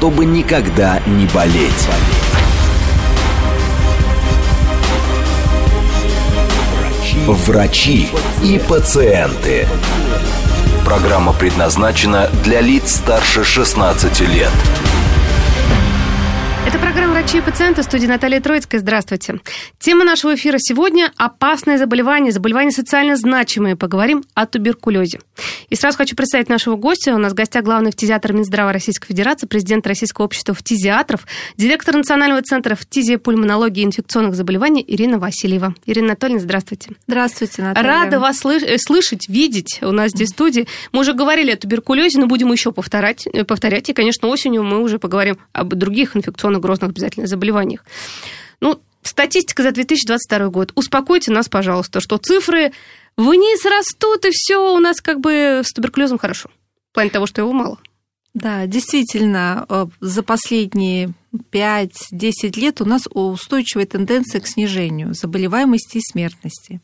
чтобы никогда не болеть. Врачи и пациенты. Программа предназначена для лиц старше 16 лет. Это программа «Врачи и пациенты» студии Наталья Троицкая. Здравствуйте. Тема нашего эфира сегодня – опасное заболевание, заболевание социально значимое. Поговорим о туберкулезе. И сразу хочу представить нашего гостя. У нас в гостях главный фтизиатр Минздрава Российской Федерации, президент Российского общества фтизиатров, директор Национального центра фтизиопульмонологии и инфекционных заболеваний Ирина Васильева. Ирина Анатольевна, здравствуйте. Здравствуйте, Наталья. Рада вас э, слышать, видеть у нас здесь в студии. Мы уже говорили о туберкулезе, но будем еще повторять. Э, повторять. И, конечно, осенью мы уже поговорим об других инфекционных грозных обязательных заболеваниях. Ну, статистика за 2022 год. Успокойте нас, пожалуйста, что цифры вниз растут, и все у нас как бы с туберкулезом хорошо. В плане того, что его мало. Да, действительно, э, за последние 5-10 лет у нас устойчивая тенденция к снижению заболеваемости и смертности.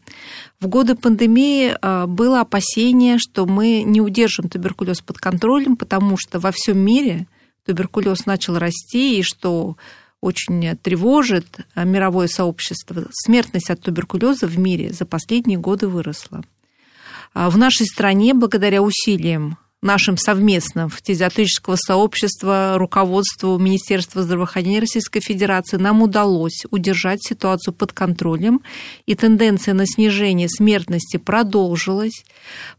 В годы пандемии э, было опасение, что мы не удержим туберкулез под контролем, потому что во всем мире туберкулез начал расти, и что очень тревожит мировое сообщество, смертность от туберкулеза в мире за последние годы выросла. А в нашей стране, благодаря усилиям нашим совместным фтизиатрического сообщества, руководству Министерства здравоохранения Российской Федерации нам удалось удержать ситуацию под контролем, и тенденция на снижение смертности продолжилась.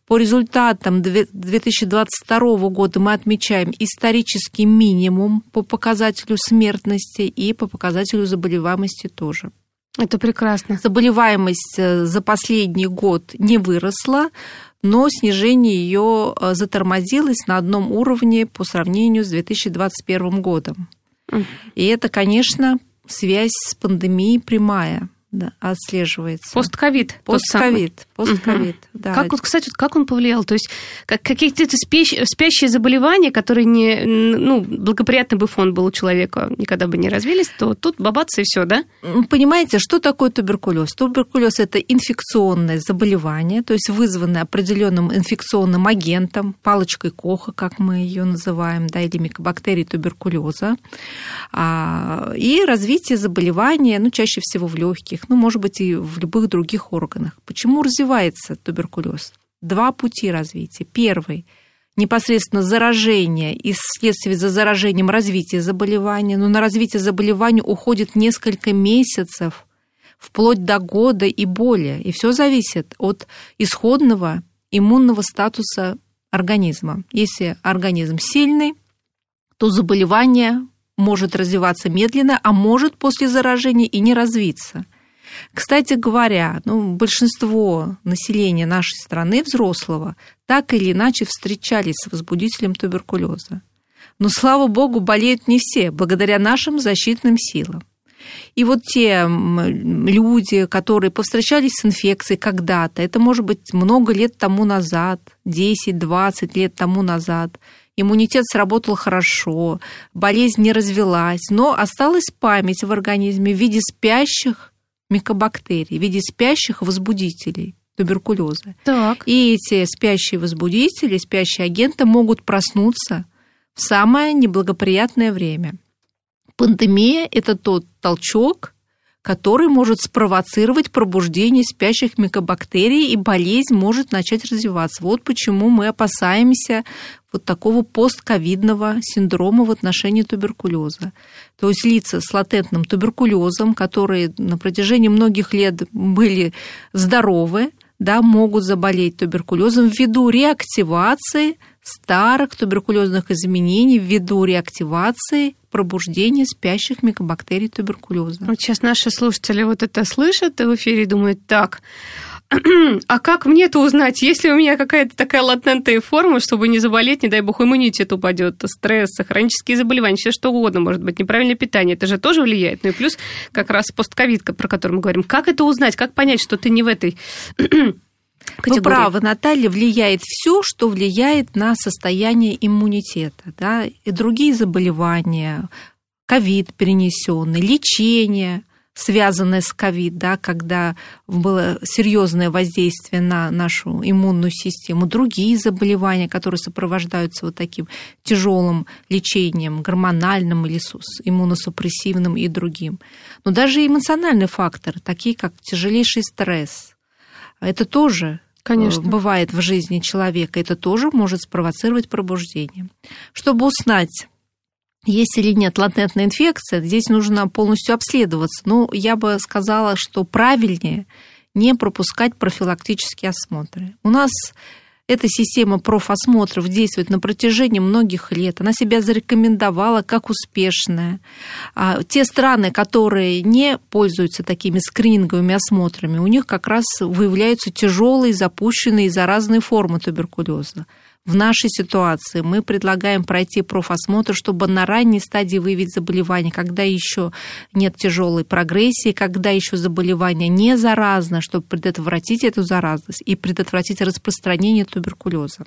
По результатам 2022 года мы отмечаем исторический минимум по показателю смертности и по показателю заболеваемости тоже. Это прекрасно. Заболеваемость э, за последний год не выросла, но снижение ее э, затормозилось на одном уровне по сравнению с 2021 годом. И это, конечно, связь с пандемией прямая да, отслеживается. Постковид. Постковид. Постковид. Угу. Да. Как, вот, кстати, как он повлиял? То есть как, какие-то спящие, спящие заболевания, которые не, ну, благоприятный бы фон был у человека, никогда бы не развились, то тут бабац и все, да? Понимаете, что такое туберкулез? Туберкулез это инфекционное заболевание, то есть вызванное определенным инфекционным агентом, палочкой Коха, как мы ее называем, да, или микобактерий туберкулеза, а, и развитие заболевания, ну, чаще всего в легких, ну, может быть, и в любых других органах. Почему развивается туберкулез? Два пути развития. Первый непосредственно заражение и следствие за заражением развитие заболевания, но на развитие заболевания уходит несколько месяцев, вплоть до года и более. И все зависит от исходного иммунного статуса организма. Если организм сильный, то заболевание может развиваться медленно, а может после заражения и не развиться – кстати говоря, ну, большинство населения нашей страны взрослого так или иначе встречались с возбудителем туберкулеза. Но, слава богу, болеют не все, благодаря нашим защитным силам. И вот те люди, которые повстречались с инфекцией когда-то, это может быть много лет тому назад, 10-20 лет тому назад, иммунитет сработал хорошо, болезнь не развелась, но осталась память в организме в виде спящих микобактерий в виде спящих возбудителей туберкулеза. Так. И эти спящие возбудители, спящие агенты могут проснуться в самое неблагоприятное время. Пандемия – это тот толчок, который может спровоцировать пробуждение спящих микобактерий, и болезнь может начать развиваться. Вот почему мы опасаемся вот такого постковидного синдрома в отношении туберкулеза. То есть лица с латентным туберкулезом, которые на протяжении многих лет были здоровы, да, могут заболеть туберкулезом ввиду реактивации старых туберкулезных изменений, ввиду реактивации пробуждения спящих микобактерий туберкулеза. Вот сейчас наши слушатели вот это слышат и в эфире думают, так, а как мне это узнать, если у меня какая-то такая латентная форма, чтобы не заболеть, не дай бог, иммунитет упадет, стресс, хронические заболевания, все что угодно может быть, неправильное питание, это же тоже влияет. Ну и плюс как раз постковид, про который мы говорим. Как это узнать, как понять, что ты не в этой Категории. Вы правы, Наталья, влияет все, что влияет на состояние иммунитета. Да? И другие заболевания, ковид перенесенный, лечение, связанное с ковид, да, когда было серьезное воздействие на нашу иммунную систему, другие заболевания, которые сопровождаются вот таким тяжелым лечением, гормональным или иммуносупрессивным и другим. Но даже эмоциональные факторы, такие как тяжелейший стресс, это тоже Конечно. Э, бывает в жизни человека, это тоже может спровоцировать пробуждение. Чтобы узнать, есть или нет латентная инфекция, здесь нужно полностью обследоваться. Ну, я бы сказала, что правильнее не пропускать профилактические осмотры. У нас эта система профосмотров действует на протяжении многих лет. Она себя зарекомендовала как успешная. А те страны, которые не пользуются такими скрининговыми осмотрами, у них как раз выявляются тяжелые, запущенные и заразные формы туберкулеза. В нашей ситуации мы предлагаем пройти профосмотр, чтобы на ранней стадии выявить заболевание, когда еще нет тяжелой прогрессии, когда еще заболевание не заразно, чтобы предотвратить эту заразность и предотвратить распространение туберкулеза.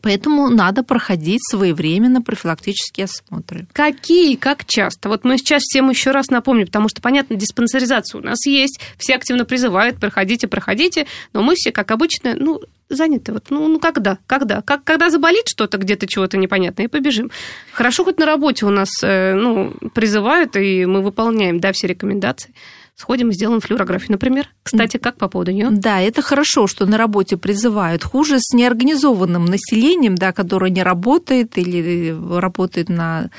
Поэтому надо проходить своевременно профилактические осмотры. Какие, как часто? Вот мы сейчас всем еще раз напомним, потому что, понятно, диспансеризация у нас есть, все активно призывают, проходите, проходите, но мы все, как обычно, ну, заняты. Вот, ну, ну когда? Когда? Как, когда заболит что-то, где-то чего-то непонятное, и побежим. Хорошо, хоть на работе у нас э, ну, призывают, и мы выполняем да, все рекомендации сходим и сделаем флюорографию, например. Кстати, как по поводу нее? Да, это хорошо, что на работе призывают. Хуже с неорганизованным населением, да, которое не работает или работает на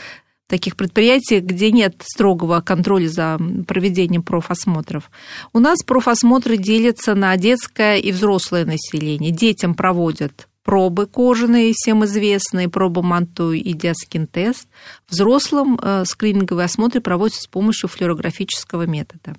таких предприятиях, где нет строгого контроля за проведением профосмотров. У нас профосмотры делятся на детское и взрослое население. Детям проводят пробы кожаные, всем известные, проба Манту и диаскин-тест. Взрослым э, скрининговые осмотры проводятся с помощью флюорографического метода.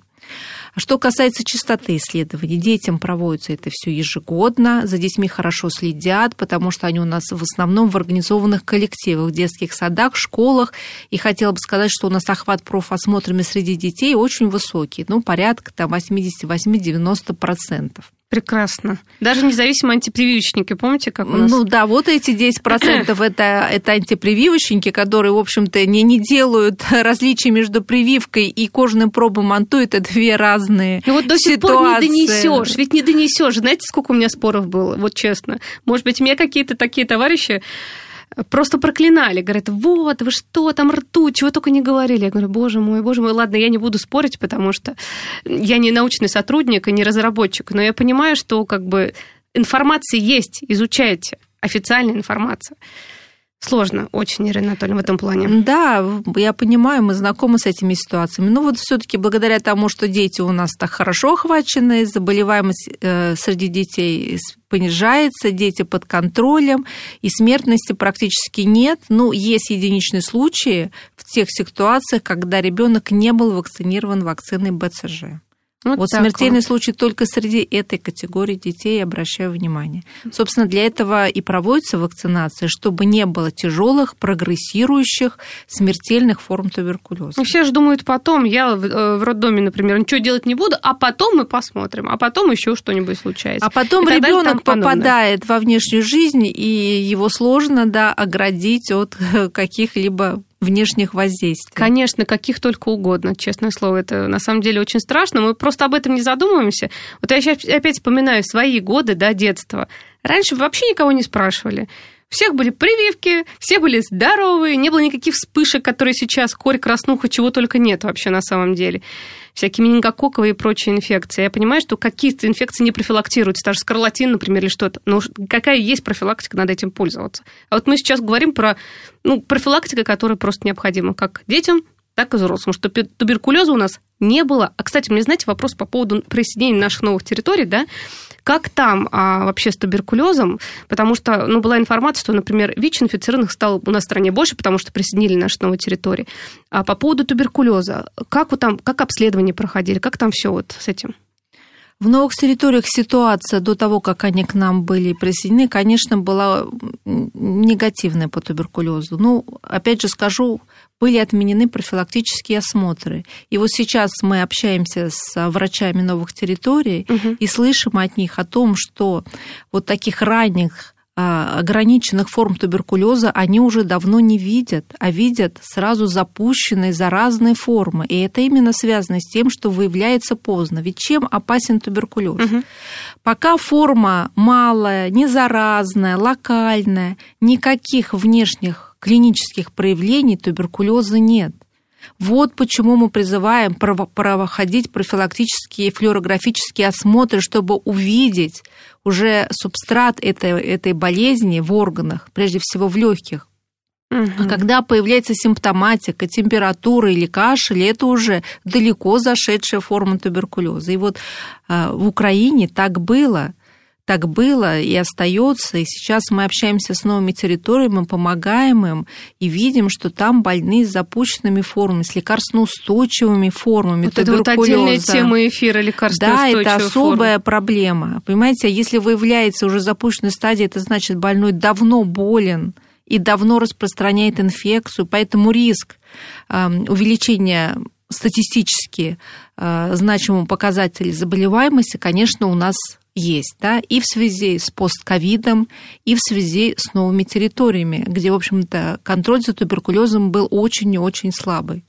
А что касается частоты исследований, детям проводится это все ежегодно, за детьми хорошо следят, потому что они у нас в основном в организованных коллективах, детских садах, школах. И хотела бы сказать, что у нас охват профосмотрами среди детей очень высокий, ну, порядка там 88-90%. Прекрасно. Даже независимые антипрививочники, помните, как у нас? Ну да, вот эти 10% это, это антипрививочники, которые, в общем-то, не, не делают различий между прививкой и кожным пробом анту, это две разные И вот до сих пор не донесешь, ведь не донесешь. Знаете, сколько у меня споров было, вот честно. Может быть, мне какие-то такие товарищи просто проклинали, говорят, вот, вы что, там рту, чего только не говорили. Я говорю, боже мой, боже мой, ладно, я не буду спорить, потому что я не научный сотрудник и не разработчик, но я понимаю, что как бы информация есть, изучайте, официальная информация. Сложно очень, Ирина Анатольевна, в этом плане. Да, я понимаю, мы знакомы с этими ситуациями. Но вот все таки благодаря тому, что дети у нас так хорошо охвачены, заболеваемость э, среди детей понижается, дети под контролем, и смертности практически нет. Ну, есть единичные случаи в тех ситуациях, когда ребенок не был вакцинирован вакциной БЦЖ. Вот, вот смертельный вот. случай только среди этой категории детей, обращаю внимание. Собственно, для этого и проводится вакцинация, чтобы не было тяжелых, прогрессирующих, смертельных форм туберкулеза. Ну, все же думают потом, я в э, роддоме, например, ничего делать не буду, а потом мы посмотрим, а потом еще что-нибудь случается. А потом ребенок попадает во внешнюю жизнь, и его сложно да, оградить от каких-либо внешних воздействий. Конечно, каких только угодно, честное слово. Это на самом деле очень страшно. Мы просто об этом не задумываемся. Вот я сейчас опять вспоминаю свои годы, да, детства. Раньше вообще никого не спрашивали всех были прививки, все были здоровые, не было никаких вспышек, которые сейчас, корь, краснуха, чего только нет вообще на самом деле. Всякие менингококковые и прочие инфекции. Я понимаю, что какие-то инфекции не профилактируются, даже скарлатин, например, или что-то. Но какая есть профилактика, надо этим пользоваться. А вот мы сейчас говорим про ну, профилактику, которая просто необходима как детям, так и взрослым, что туберкулеза у нас не было. А, кстати, мне, знаете, вопрос по поводу присоединения наших новых территорий, да? Как там а, вообще с туберкулезом? Потому что, ну, была информация, что, например, ВИЧ-инфицированных стало у нас в стране больше, потому что присоединили наши новые территории. А по поводу туберкулеза, как вы там, как обследования проходили, как там все вот с этим? В новых территориях ситуация до того, как они к нам были присоединены, конечно, была негативная по туберкулезу. Ну, опять же скажу, были отменены профилактические осмотры. И вот сейчас мы общаемся с врачами новых территорий угу. и слышим от них о том, что вот таких ранних а, ограниченных форм туберкулеза они уже давно не видят, а видят сразу запущенные заразные формы. И это именно связано с тем, что выявляется поздно. Ведь чем опасен туберкулез? Угу. Пока форма малая, незаразная, локальная, никаких внешних клинических проявлений туберкулеза нет. Вот почему мы призываем проходить профилактические флюорографические осмотры, чтобы увидеть уже субстрат этой, этой болезни в органах, прежде всего в легких. Угу. А когда появляется симптоматика, температура или кашель, это уже далеко зашедшая форма туберкулеза. И вот а, в Украине так было так было и остается. И сейчас мы общаемся с новыми территориями, мы помогаем им и видим, что там больные с запущенными формами, с лекарственно-устойчивыми формами вот Это вот отдельная тема эфира лекарственно Да, это особая формы. проблема. Понимаете, если выявляется уже запущенная стадия, это значит, больной давно болен и давно распространяет инфекцию, поэтому риск увеличения статистически э, значимого показателя заболеваемости, конечно, у нас есть, да, и в связи с постковидом, и в связи с новыми территориями, где, в общем-то, контроль за туберкулезом был очень и очень слабый.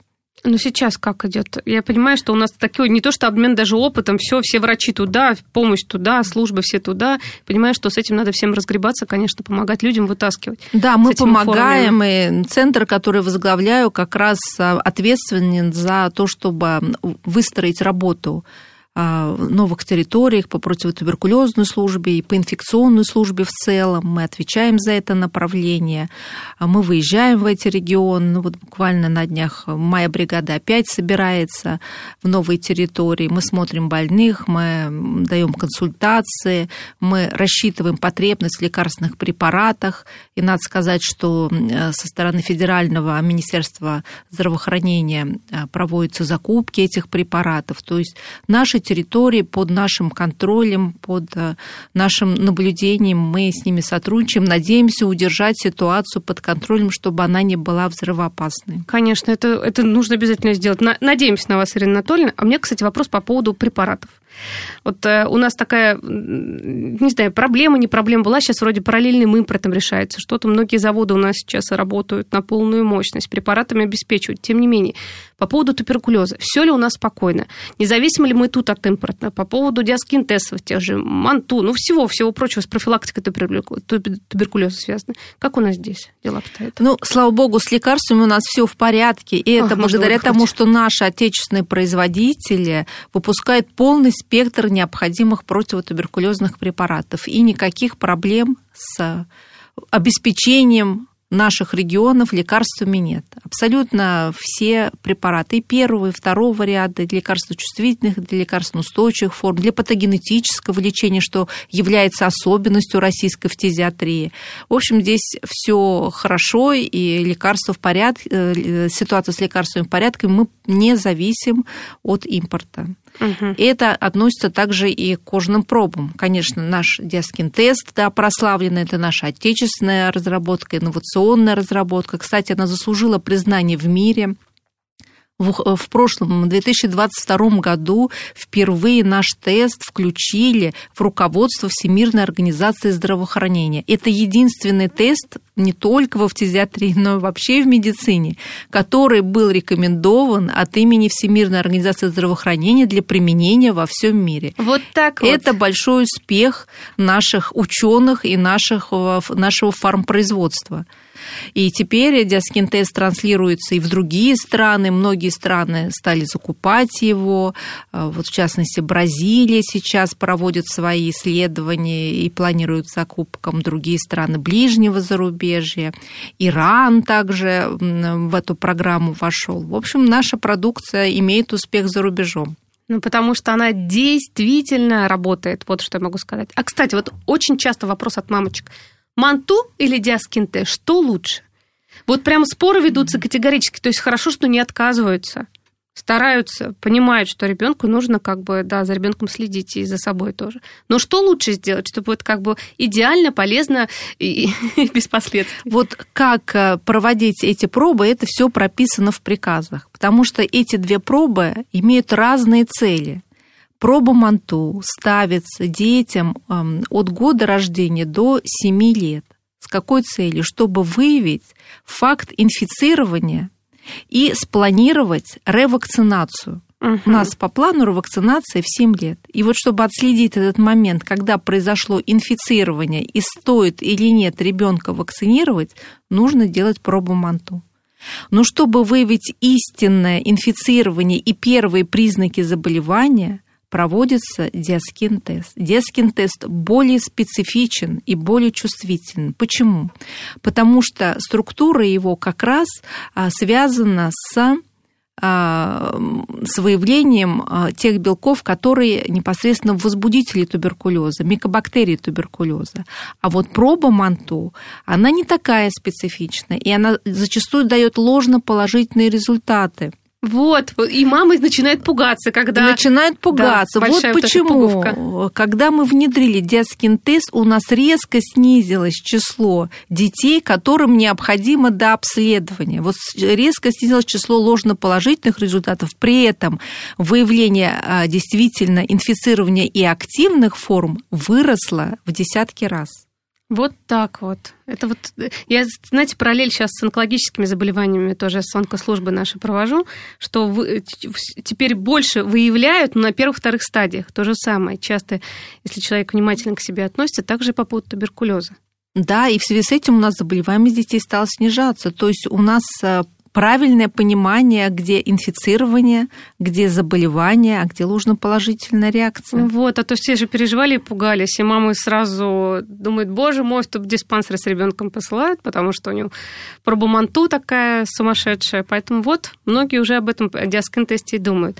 Ну, сейчас как идет? Я понимаю, что у нас такой, не то что обмен даже опытом, все, все врачи туда, помощь туда, службы все туда. Понимаю, что с этим надо всем разгребаться, конечно, помогать людям вытаскивать. Да, мы помогаем, формами. и центр, который возглавляю, как раз а, ответственен за то, чтобы выстроить работу новых территориях, по противотуберкулезной службе и по инфекционной службе в целом. Мы отвечаем за это направление. А мы выезжаем в эти регионы. Ну, вот буквально на днях моя бригада опять собирается в новые территории. Мы смотрим больных, мы даем консультации, мы рассчитываем потребность в лекарственных препаратах. И надо сказать, что со стороны Федерального Министерства здравоохранения а, проводятся закупки этих препаратов. То есть наши территории под нашим контролем, под э, нашим наблюдением. Мы с ними сотрудничаем, надеемся удержать ситуацию под контролем, чтобы она не была взрывоопасной. Конечно, это, это нужно обязательно сделать. Надеемся на вас, Ирина Анатольевна. А мне, кстати, вопрос по поводу препаратов. Вот э, у нас такая, не знаю, проблема, не проблема была, сейчас вроде параллельным импортом решается. Что-то многие заводы у нас сейчас работают на полную мощность, препаратами обеспечивают. Тем не менее, по поводу туберкулеза, все ли у нас спокойно? Независимо ли мы тут от импорта? По поводу диаскинтестов, тех же, манту, ну всего, всего прочего с профилактикой туберкулеза связано. Как у нас здесь дела обстоят? Ну, слава богу, с лекарствами у нас все в порядке, и это Ах, благодаря тому, что наши отечественные производители выпускают полный спектр необходимых противотуберкулезных препаратов, и никаких проблем с обеспечением наших регионов лекарствами нет. Абсолютно все препараты, первого, и второго ряда, для лекарствочувствительных, для лекарственно-устойчивых форм, для патогенетического лечения, что является особенностью российской фтизиатрии. В общем, здесь все хорошо, и лекарства в порядке, э, ситуация с лекарствами в порядке, мы не зависим от импорта. Угу. И это относится также и к кожным пробам. Конечно, наш диаскин-тест да, прославленный, это наша отечественная разработка, инновационная разработка. Кстати, она заслужила признание в мире в, в прошлом, в 2022 году, впервые наш тест включили в руководство Всемирной организации здравоохранения. Это единственный тест не только в фтизиатрии, но и вообще в медицине, который был рекомендован от имени Всемирной организации здравоохранения для применения во всем мире. Вот так вот. Это большой успех наших ученых и наших, нашего фармпроизводства. И теперь диаскин-тест транслируется и в другие страны. Многие страны стали закупать его. А, вот, в частности, Бразилия сейчас проводит свои исследования и планирует закупкам другие страны ближнего зарубежья. Иран также в эту программу вошел. В общем, наша продукция имеет успех за рубежом. Ну, потому что она действительно работает, вот что я могу сказать. А, кстати, вот очень часто вопрос от мамочек. Манту или Диаскинте, что лучше? Вот прям споры ведутся категорически, то есть хорошо, что не отказываются. стараются, понимают, что ребенку нужно как бы, да, за ребенком следить и за собой тоже. Но что лучше сделать, чтобы это как бы идеально, полезно и, и без последствий? Вот как э, проводить эти пробы, это все прописано в приказах, потому что эти две пробы имеют разные цели. Проба Манту ставится детям эм, от года рождения до 7 лет. С какой целью? Чтобы выявить факт инфицирования и спланировать ревакцинацию. Угу. У нас по плану ревакцинация в 7 лет. И вот чтобы отследить этот момент, когда произошло инфицирование и стоит или нет ребенка вакцинировать, нужно делать пробу Манту. Но чтобы выявить истинное инфицирование и первые признаки заболевания, проводится диаскин-тест. Диаскин-тест более специфичен и более чувствителен. Почему? Потому что структура его как раз а, связана с а, с выявлением а, тех белков, которые непосредственно возбудители туберкулеза, микобактерии туберкулеза. А вот проба МАНТУ, она не такая специфичная, и она зачастую дает ложно-положительные результаты – вот, и мамы начинают пугаться, когда... Начинают пугаться. Да, вот почему, когда мы внедрили детский тест, у нас резко снизилось число детей, которым необходимо до обследования. Вот резко снизилось число ложноположительных результатов. При этом выявление а, действительно инфицирования и активных форм выросло в десятки раз. Вот так вот. Это вот, я, знаете, параллель сейчас с онкологическими заболеваниями тоже с онкослужбы нашей провожу, что вы, теперь больше выявляют, на первых-вторых стадиях. То же самое. Часто, если человек внимательно к себе относится, также по поводу туберкулеза. Да, и в связи с этим у нас заболеваемость детей стала снижаться. То есть у нас э, правильное понимание, где инфицирование, где заболевание, а где ложноположительная реакция. Вот, а то все же переживали и пугались, и мамы сразу думают, боже мой, в диспансер с ребенком посылают, потому что у него пробуманту такая сумасшедшая. Поэтому вот, многие уже об этом диаскин-тесте и думают.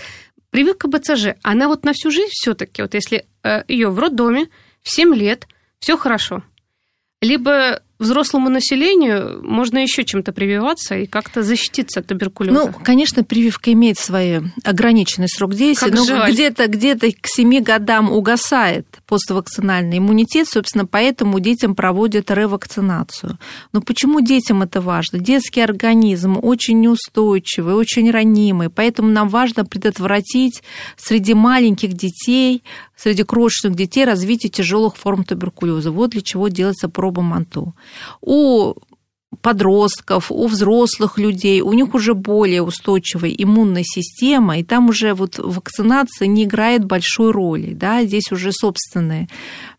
Прививка БЦЖ, она вот на всю жизнь все таки вот если э, ее в роддоме в 7 лет, все хорошо. Либо взрослому населению можно еще чем-то прививаться и как-то защититься от туберкулеза? Ну, конечно, прививка имеет свой ограниченный срок действия, как но где-то где к 7 годам угасает поствакцинальный иммунитет, собственно, поэтому детям проводят ревакцинацию. Но почему детям это важно? Детский организм очень неустойчивый, очень ранимый, поэтому нам важно предотвратить среди маленьких детей, среди крошечных детей развитие тяжелых форм туберкулеза. Вот для чего делается проба МАНТУ у подростков, у взрослых людей, у них уже более устойчивая иммунная система, и там уже вот вакцинация не играет большой роли, да, здесь уже собственные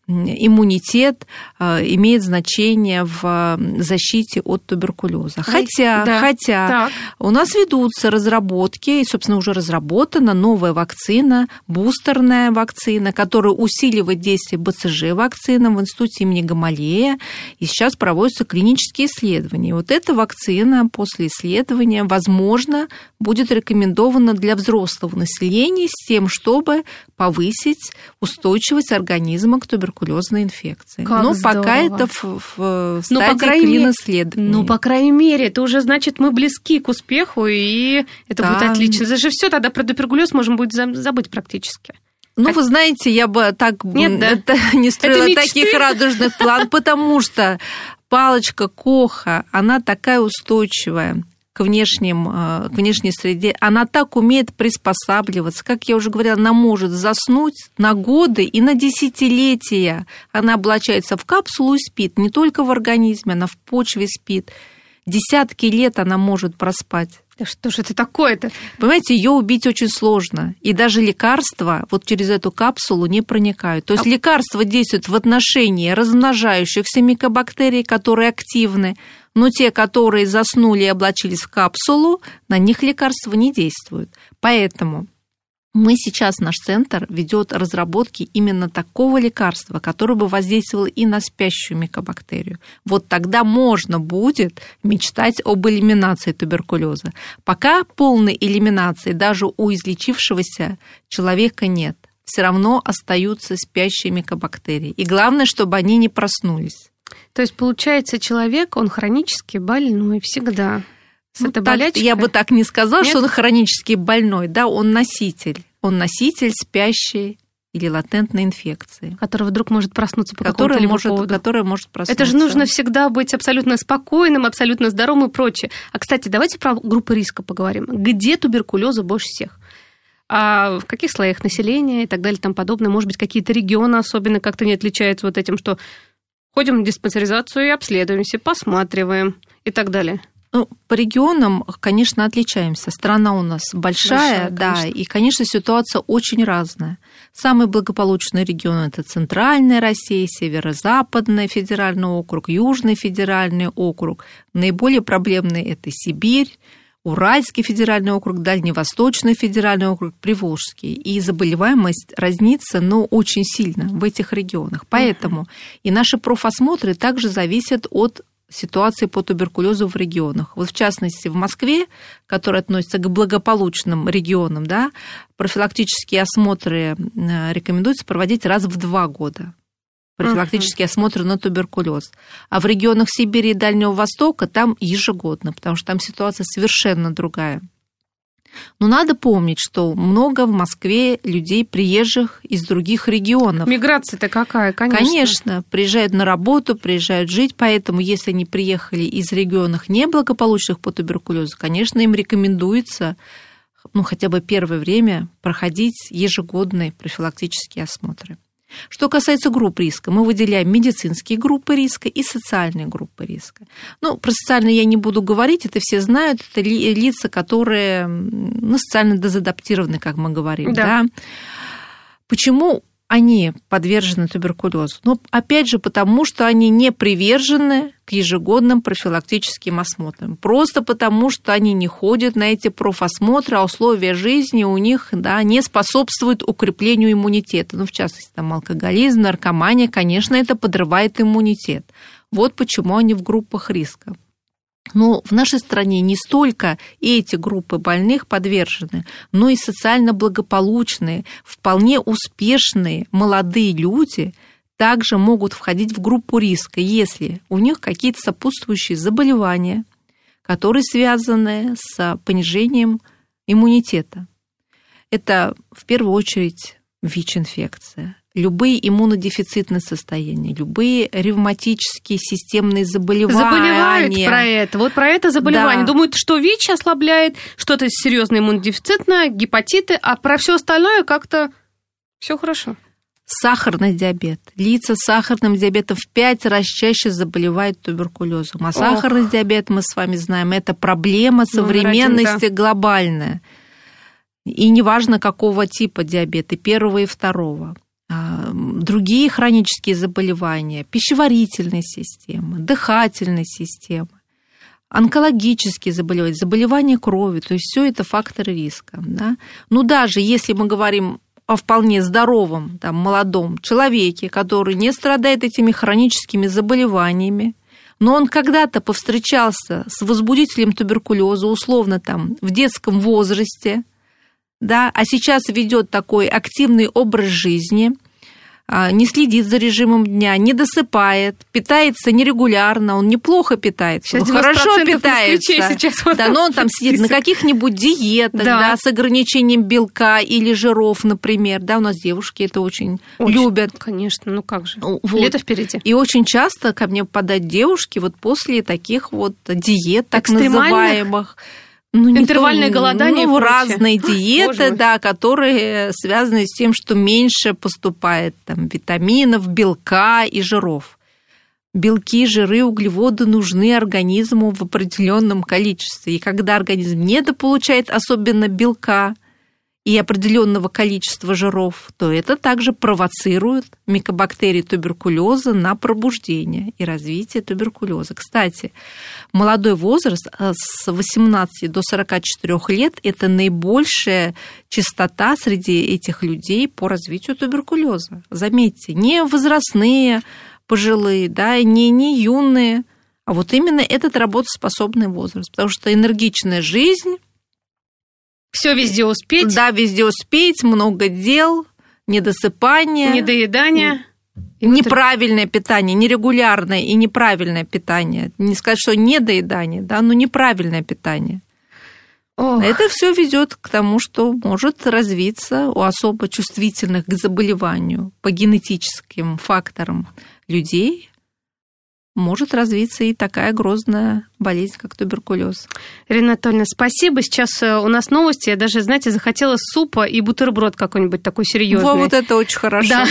иммунитет э, имеет значение в защите от туберкулеза. Хотя, да. хотя так. у нас ведутся разработки, и, собственно, уже разработана новая вакцина, бустерная вакцина, которая усиливает действие БЦЖ вакцины в институте имени Гамалея, и сейчас проводятся клинические исследования. И вот эта вакцина после исследования, возможно, будет рекомендована для взрослого населения с тем, чтобы повысить устойчивость организма к туберкулезной инфекции. Как Но здорово. пока это в, в стадии ну, по крайней. Ну, по крайней мере, это уже значит, мы близки к успеху, и это да. будет отлично. Это же все тогда про туберкулез можем будет забыть практически. Ну, вы знаете, я бы так Нет, да? это, не строила это таких радужных планов, потому что палочка Коха, она такая устойчивая к, внешним, э, к внешней среде, она так умеет приспосабливаться. Как я уже говорила, она может заснуть на годы и на десятилетия. Она облачается в капсулу и спит. Не только в организме, она в почве спит. Десятки лет она может проспать. Да что же это такое-то? Понимаете, ее убить очень сложно. И даже лекарства вот через эту капсулу не проникают. То есть а... лекарства действуют в отношении размножающихся микобактерий, которые активны, но те, которые заснули и облачились в капсулу, на них лекарства не действуют. Поэтому мы сейчас, наш центр ведет разработки именно такого лекарства, которое бы воздействовало и на спящую микобактерию. Вот тогда можно будет мечтать об элиминации туберкулеза. Пока полной элиминации даже у излечившегося человека нет. Все равно остаются спящие микобактерии. И главное, чтобы они не проснулись. То есть, получается, человек, он хронически больной всегда. с Ну, этой так, болячкой? я бы так не сказала, Нет? что он хронически больной, да, он носитель. Он носитель спящей или латентной инфекции, Который вдруг может проснуться по которая какому-то может, поводу. которая может проснуться. Это же нужно всегда быть абсолютно спокойным, абсолютно здоровым и прочее. А, кстати, давайте про группы риска поговорим. Где туберкулеза больше всех? А в каких слоях населения и так далее и тому подобное? Может быть, какие-то регионы особенно как-то не отличаются вот этим, что ходим в диспансеризацию и обследуемся, посматриваем и так далее. Ну, по регионам, конечно, отличаемся. Страна у нас большая, Большая, да, конечно. и, конечно, ситуация очень разная. Самый благополучный регион – это Центральная Россия, Северо-Западный федеральный округ, Южный федеральный округ. Наиболее проблемный – это Сибирь, Уральский федеральный округ, Дальневосточный федеральный округ, Приволжский. И заболеваемость разнится, но очень сильно в этих регионах. Поэтому и наши профосмотры также зависят от ситуации по туберкулезу в регионах. Вот в частности, в Москве, которая относится к благополучным регионам, да, профилактические осмотры э, рекомендуется проводить раз в два года. Профилактические осмотры на туберкулез. А в регионах Сибири и Дальнего Востока там ежегодно, потому что там ситуация совершенно другая. Но надо помнить, что много в Москве людей, приезжих из других регионов. Миграция-то какая, конечно. Конечно, приезжают на работу, приезжают жить, поэтому если они приехали из регионов неблагополучных по туберкулезу, конечно, им рекомендуется ну, хотя бы первое время проходить ежегодные профилактические осмотры. Что касается групп риска, мы выделяем медицинские группы риска и социальные группы риска. Ну, про социальные я не буду говорить, это все знают, это ли- лица, которые ну, социально дезадаптированы, как мы говорим. Да. Да. Почему они подвержены туберкулезу? Ну, опять же, потому что они не привержены к ежегодным профилактическим осмотрам. Просто потому, что они не ходят на эти профосмотры, а условия жизни у них да, не способствуют укреплению иммунитета. Ну, в частности, там алкоголизм, наркомания, конечно, это подрывает иммунитет. Вот почему они в группах риска. Но в нашей стране не столько эти группы больных подвержены, но и социально благополучные, вполне успешные молодые люди также могут входить в группу риска, если у них какие-то сопутствующие заболевания, которые связаны с понижением иммунитета. Это в первую очередь ВИЧ-инфекция, любые иммунодефицитные состояния, любые ревматические системные заболевания. Заболевают про это. Вот про это заболевание. Да. Думают, что ВИЧ ослабляет, что-то серьезное иммунодефицитное, гепатиты, а про все остальное как-то все хорошо. Сахарный диабет. Лица с сахарным диабетом в пять раз чаще заболевают туберкулезом. А сахарный диабет, мы с вами знаем, это проблема Номер один, современности глобальная. И неважно, какого типа диабета, первого и второго. Другие хронические заболевания, пищеварительной системы, дыхательной системы, онкологические заболевания, заболевания крови, то есть все это факторы риска. Да? Ну, даже если мы говорим о вполне здоровом, там, молодом человеке, который не страдает этими хроническими заболеваниями, но он когда-то повстречался с возбудителем туберкулеза, условно там, в детском возрасте, да, а сейчас ведет такой активный образ жизни, не следит за режимом дня, не досыпает, питается нерегулярно, он неплохо питается, Сейчас он хорошо 90% питается. сейчас вот да, но он там сидит на каких-нибудь диетах, Да. да. с ограничением белка или жиров, например. Да, у нас девушки это очень, Очень. любят. Конечно, ну как же. Вот. Лето впереди. И очень часто ко мне попадают девушки вот после таких вот диет, так называемых. Ну, Интервальное то- голодание Ну, разные диеты, да, которые связаны с тем, что меньше поступает там, витаминов, белка и жиров. Белки, жиры, углеводы нужны организму в определенном количестве. И когда организм недополучает особенно белка и определенного количества жиров, то это также провоцирует микобактерии туберкулеза на пробуждение и развитие туберкулеза. Кстати, молодой возраст э, с 18 до 44 лет – это наибольшая частота среди этих людей по развитию туберкулеза. Заметьте, не возрастные пожилые, да, не, не юные, а вот именно этот работоспособный возраст. Потому что энергичная жизнь, Все везде успеть, да, везде успеть, много дел, недосыпание. недоедание. Неправильное питание, нерегулярное и неправильное питание. Не сказать, что недоедание, да, но неправильное питание. Ох. Это все ведет к тому, что может развиться у особо чувствительных к заболеванию по генетическим факторам людей может развиться и такая грозная болезнь, как туберкулез. Ирина Анатольевна, спасибо. Сейчас э, у нас новости. Я даже, знаете, захотела супа и бутерброд какой-нибудь такой серьезный. Во, вот это очень хорошо. Да.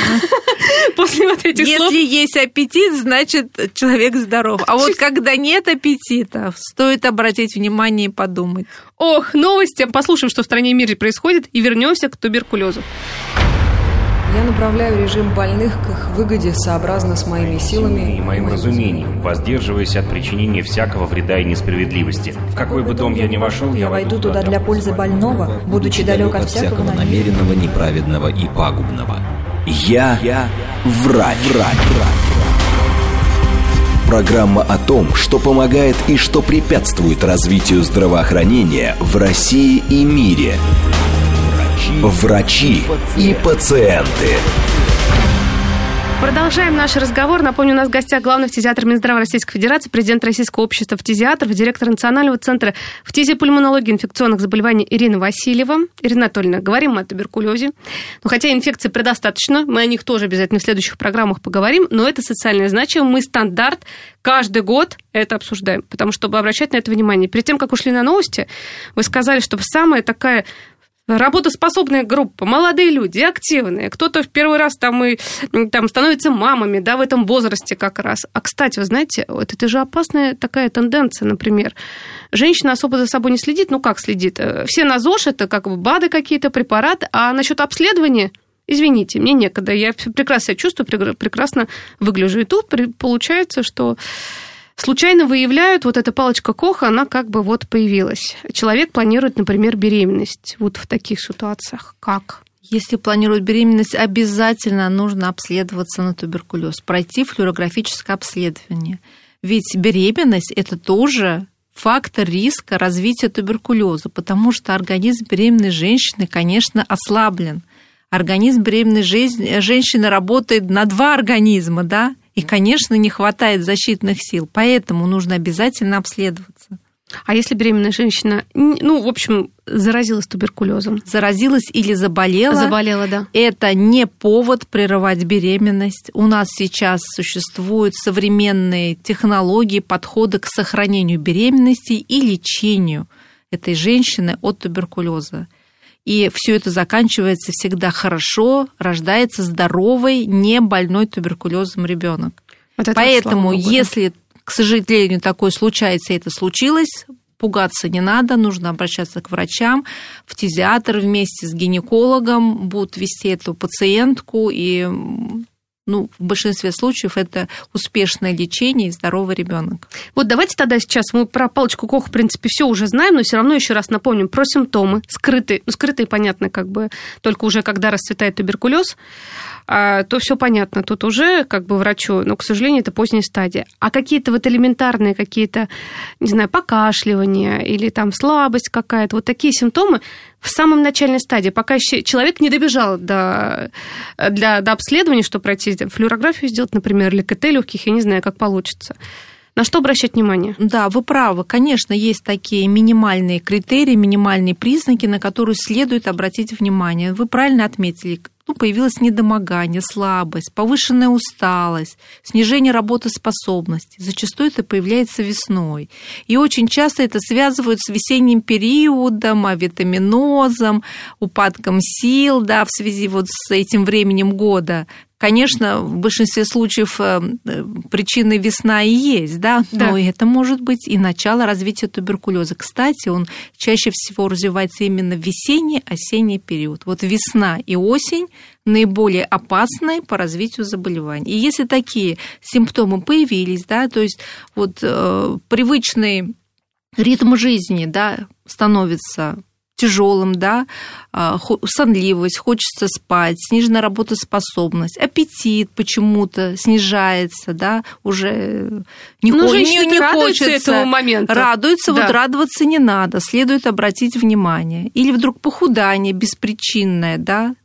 После вот этих Если слов... есть аппетит, значит, человек здоров. А вот когда нет аппетита, стоит обратить внимание и подумать. Ох, новости. Послушаем, что в стране и мире происходит, и вернемся к туберкулезу. Я направляю режим больных к их выгоде сообразно с моими силами и моим разумением, воздерживаясь от причинения всякого вреда и несправедливости. В какой бы дом я ни вошел, я войду туда для пользы больного, будучи далек от всякого намеренного, неправедного и пагубного. Я, я врач. врач. Программа о том, что помогает и что препятствует развитию здравоохранения в России и мире – врачи и пациенты. Продолжаем наш разговор. Напомню, у нас в гостях главный фтизиатр Минздрава Российской Федерации, президент Российского общества фтизиатров, директор Национального центра фтизиопульмонологии и инфекционных заболеваний Ирина Васильева. Ирина Анатольевна, говорим мы о туберкулезе. Ну, хотя инфекций предостаточно, мы о них тоже обязательно в следующих программах поговорим, но это социальное значимое, мы стандарт каждый год это обсуждаем, потому что, чтобы обращать на это внимание. Перед тем, как ушли на новости, вы сказали, что самая такая работоспособная группа, молодые люди, активные. Кто-то в первый раз там и там становится мамами, да, в этом возрасте как раз. А, кстати, вы знаете, вот это же опасная такая тенденция, например. Женщина особо за собой не следит, ну как следит? Э, все на ЗОЖ, это как бы БАДы какие-то, препараты, а насчет обследования Извините, мне некогда. Я прекрасно себя чувствую, прекрасно выгляжу. И тут получается, что случайно выявляют, вот эта палочка Коха, она как бы вот появилась. Человек планирует, например, беременность. Вот в таких ситуациях как? Если планирует беременность, обязательно нужно обследоваться на туберкулез, пройти флюорографическое обследование. Ведь беременность – это тоже фактор риска развития туберкулеза, потому что организм беременной женщины, конечно, ослаблен. Организм беременной женщины работает на два организма, да, и, конечно, не хватает защитных сил, поэтому нужно обязательно обследоваться. А если беременная женщина, ну, в общем, заразилась туберкулезом? Заразилась или заболела? Заболела, да. Это не повод прерывать беременность. У нас сейчас существуют современные технологии, подходы к сохранению беременности и лечению этой женщины от туберкулеза. И все это заканчивается всегда хорошо, рождается здоровый, не больной туберкулезом ребенок. Вот Поэтому, если, к сожалению, такое случается, и это случилось, пугаться не надо, нужно обращаться к врачам, в фтизиатр вместе с гинекологом будут вести эту пациентку, и ну, в большинстве случаев это успешное лечение и здоровый ребенок. Вот давайте тогда сейчас мы про палочку Коха, в принципе, все уже знаем, но все равно еще раз напомним про симптомы, скрытые, ну, скрытые, понятно, как бы только уже когда расцветает туберкулез, а, то все понятно, тут уже как бы врачу, но, к сожалению, это поздняя стадия. А какие-то вот элементарные какие-то, не знаю, покашливания или там слабость какая-то, вот такие симптомы в самом начальной стадии, пока еще человек не добежал до, для, до обследования, чтобы пройти флюорографию сделать, например, или КТ легких, я не знаю, как получится. На что обращать внимание? Да, вы правы. Конечно, есть такие минимальные критерии, минимальные признаки, на которые следует обратить внимание. Вы правильно отметили, ну, появилось недомогание, слабость, повышенная усталость, снижение работоспособности. Зачастую это появляется весной. И очень часто это связывают с весенним периодом, авитаминозом, упадком сил да, в связи вот с этим временем года. Конечно, в большинстве случаев э, причины весна и есть, да, но да. это может быть и начало развития туберкулеза. Кстати, он чаще всего развивается именно в весенний, осенний период. Вот весна и осень наиболее опасные по развитию заболеваний. И если такие симптомы появились, да, то есть вот э, привычный ритм жизни, да, становится тяжелым, да, а, сонливость, хочется спать, сниженная работоспособность, аппетит почему-то снижается, да, уже не, ну, хо- не, не хочется этому моменту. Радуется, да. вот радоваться не надо, следует обратить внимание. Или вдруг похудание беспричинное, да,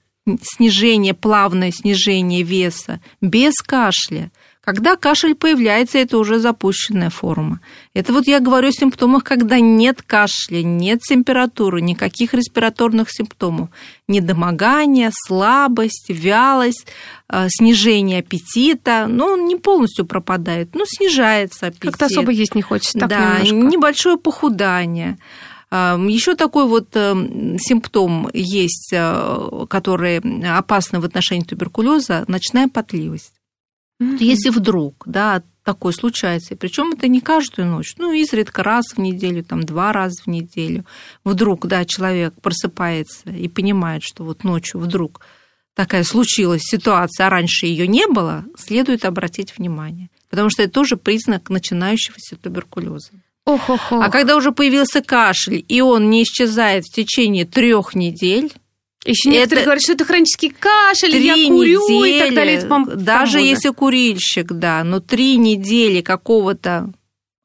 снижение, плавное снижение веса, без кашля. Когда кашель появляется, это уже запущенная форма. Это вот я говорю о симптомах, когда нет кашля, нет температуры, никаких респираторных симптомов. Недомогание, слабость, вялость, э, снижение аппетита. Но он не полностью пропадает, но снижается аппетит. Как-то особо есть не хочется. Так да, немножко. небольшое похудание. Еще такой вот э, симптом есть, э, который опасный в отношении туберкулеза, ночная потливость. Mm-hmm. Если вдруг, да, такое случается, причем это не каждую ночь, ну, изредка раз в неделю, там, два раза в неделю, вдруг, да, человек просыпается и понимает, что вот ночью вдруг такая случилась ситуация, а раньше ее не было, следует обратить внимание, потому что это тоже признак начинающегося туберкулеза. Ох-ох-ох. А когда уже появился кашель, и он не исчезает в течение трех недель, еще некоторые Это говорят, что это хронический кашель, три я курю недели, и так далее. Это, по- даже полгода. если курильщик, да, но три недели какого-то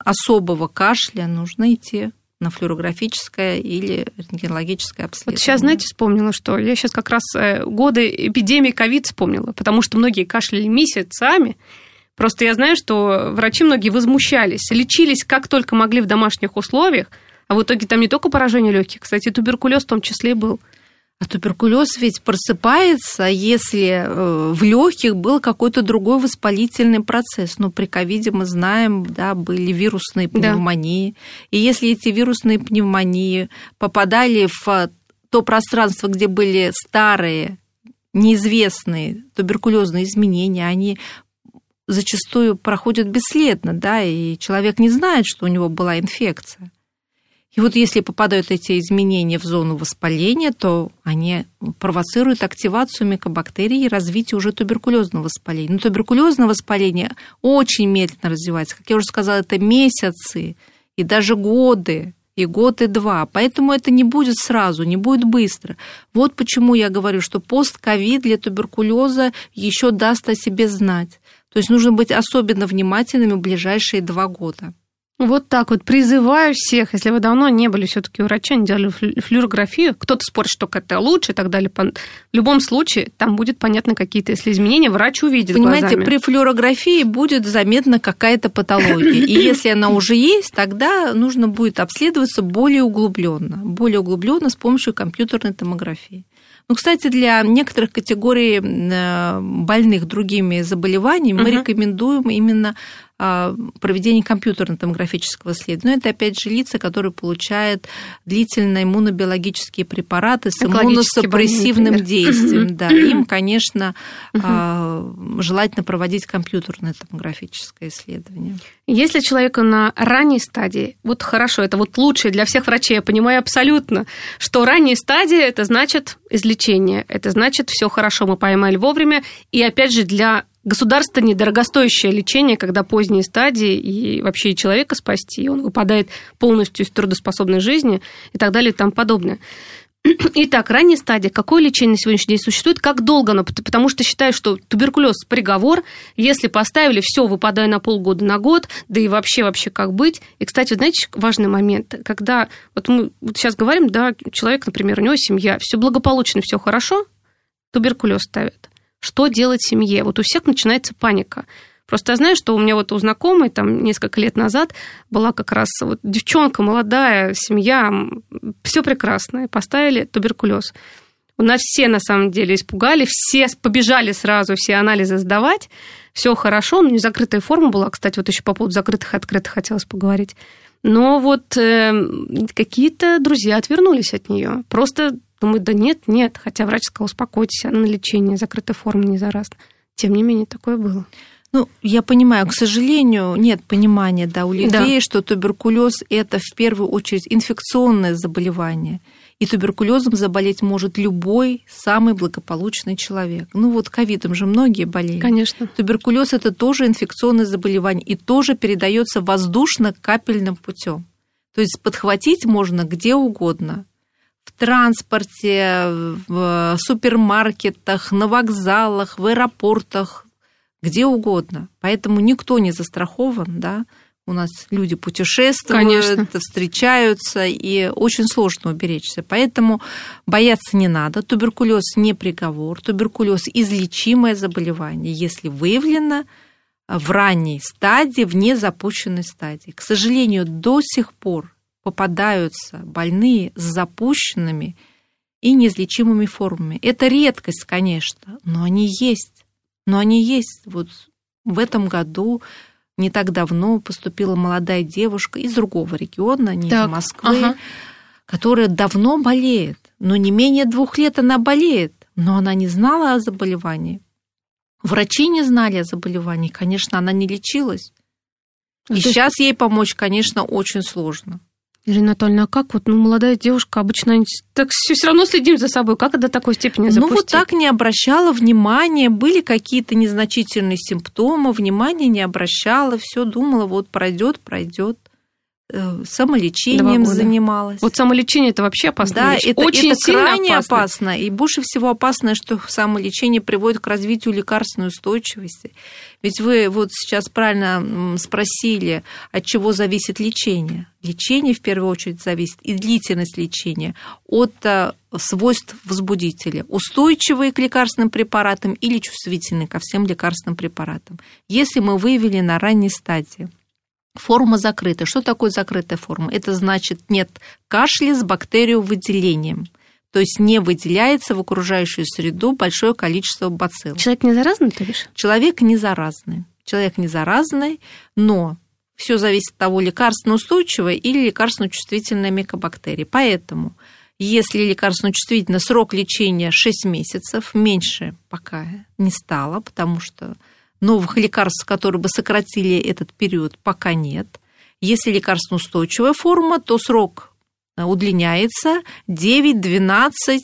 особого кашля нужно идти на флюорографическое или рентгенологическое обследование. Вот сейчас, знаете, вспомнила, что я сейчас как раз э, годы эпидемии ковид вспомнила, потому что многие кашляли месяцами. Просто я знаю, что врачи многие возмущались, лечились как только могли в домашних условиях, а в итоге там не только поражение легких, кстати, туберкулез в том числе был. А туберкулез ведь просыпается, если э, в легких был какой-то другой воспалительный процесс. Ну, при ковиде мы знаем, да, были вирусные Да. пневмонии. И если эти вирусные пневмонии попадали в то пространство, где были старые, неизвестные туберкулезные изменения, они зачастую проходят бесследно, да, и человек не знает, что у него была инфекция. И вот если попадают эти изменения в зону воспаления, то они провоцируют активацию микобактерий и развитие уже туберкулезного воспаления. Но туберкулезное воспаление очень медленно развивается. Как я уже сказала, это месяцы и даже годы, и год, и два. Поэтому это не будет сразу, не будет быстро. Вот почему я говорю, что постковид для туберкулеза еще даст о себе знать. То есть нужно быть особенно внимательными в ближайшие два года. Вот так вот призываю всех, если вы давно не были все-таки у врача, не делали флю- флюорографию, кто-то спорит, что это лучше и так далее. В любом случае, там будет понятно какие-то, если изменения, врач увидит Понимаете, глазами. при флюорографии будет заметна какая-то патология. И если она уже есть, тогда нужно будет обследоваться более углубленно. Более углубленно с помощью компьютерной томографии. Ну, кстати, для некоторых категорий э, больных другими заболеваниями мы Мгм. рекомендуем именно проведение компьютерно-томографического исследования. Но это, опять же, лица, которые получают длительные иммунобиологические препараты с иммуносупрессивным больные, действием. Да, им, конечно, а, желательно проводить компьютерное томографическое исследование. Если человеку на ранней стадии, вот хорошо, это вот лучшее для всех врачей, я понимаю абсолютно, что ранняя стадия это значит излечение, это значит все хорошо, мы поймали вовремя, и опять же для государства недорогостоящее лечение, когда поздние стадии и вообще и человека спасти, и он выпадает полностью из трудоспособной жизни и так далее и тому подобное. Итак, ранняя стадия. Какое лечение на сегодняшний день существует? Как долго оно? Пот- Потому что считаю, что туберкулез – приговор. Если поставили, все, выпадаю на полгода, на год, да и вообще, вообще как быть. И, кстати, знаете, важный момент. Когда вот мы вот сейчас говорим, да, человек, например, у него семья, все благополучно, все хорошо, туберкулез ставят. Что делать семье? Вот у всех начинается паника. Просто я знаю, что у меня вот у знакомой там несколько лет назад была как раз вот девчонка молодая, семья, все прекрасно, поставили туберкулез. У нас все на самом деле испугали, все побежали сразу все анализы сдавать, все хорошо, но не закрытая форма была, кстати, вот еще по поводу закрытых и открытых хотелось поговорить. Но вот э, какие-то друзья отвернулись от нее. Просто думают, да нет, нет. Хотя врач сказал, успокойтесь, она на лечение, закрытая форма не заразна. Тем не менее, такое было. Ну, я понимаю, к сожалению, нет понимания да, у людей, Да. что туберкулез это в первую очередь инфекционное заболевание. И туберкулезом заболеть может любой самый благополучный человек. Ну вот ковидом же многие болеют. Конечно. Туберкулез это тоже инфекционное заболевание и тоже передается воздушно-капельным путем. То есть подхватить можно где угодно. В транспорте, в супермаркетах, на вокзалах, в аэропортах, где угодно. Поэтому никто не застрахован, да, у нас люди путешествуют, Конечно. встречаются, и очень сложно уберечься. Поэтому бояться не надо. Туберкулез не приговор. Туберкулез излечимое заболевание, если выявлено в ранней стадии, в незапущенной стадии. К сожалению, до сих пор попадаются больные с запущенными и неизлечимыми формами. Это редкость, конечно, но они есть. Но они есть. Вот в этом году не так давно поступила молодая девушка из другого региона, не Так, из Москвы, ага. которая давно болеет, но не менее двух лет она болеет, но она не знала о заболевании. Врачи не знали о заболевании, конечно, она не лечилась. Ну, И сейчас ей помочь, конечно, очень сложно. Ирина Анатольевна, а как вот ну, молодая девушка обычно так все равно следим за собой? Как до такой степени Ну запустить? вот так не обращала внимания, были какие-то незначительные симптомы, внимания не обращала, все думала, вот пройдет, пройдет. Э, Самолечением занималась. Вот самолечение это вообще опасно. Да, это, Очень это сильно крайне опасно. опасно. И больше всего опасно, что самолечение приводит к развитию лекарственной устойчивости. Ведь вы вот сейчас правильно спросили, от чего зависит лечение. Лечение в первую очередь зависит и длительность лечения от э, свойств возбудителя. Устойчивые к лекарственным препаратам или чувствительные ко всем лекарственным препаратам. Если мы выявили на ранней стадии Форма закрыта. Что такое закрытая форма? Это значит нет кашля с бактериовыделением. То есть не выделяется в окружающую среду большое количество бацилл. Человек не заразный, ты видишь? Человек не заразный. Человек не заразный, но все зависит от того, лекарственно устойчивая или лекарственно чувствительная микобактерия. Поэтому, если лекарственно чувствительный срок лечения 6 месяцев, меньше пока не стало, потому что новых лекарств, которые бы сократили этот период, пока нет. Если лекарственно устойчивая форма, то срок э, удлиняется 9, 12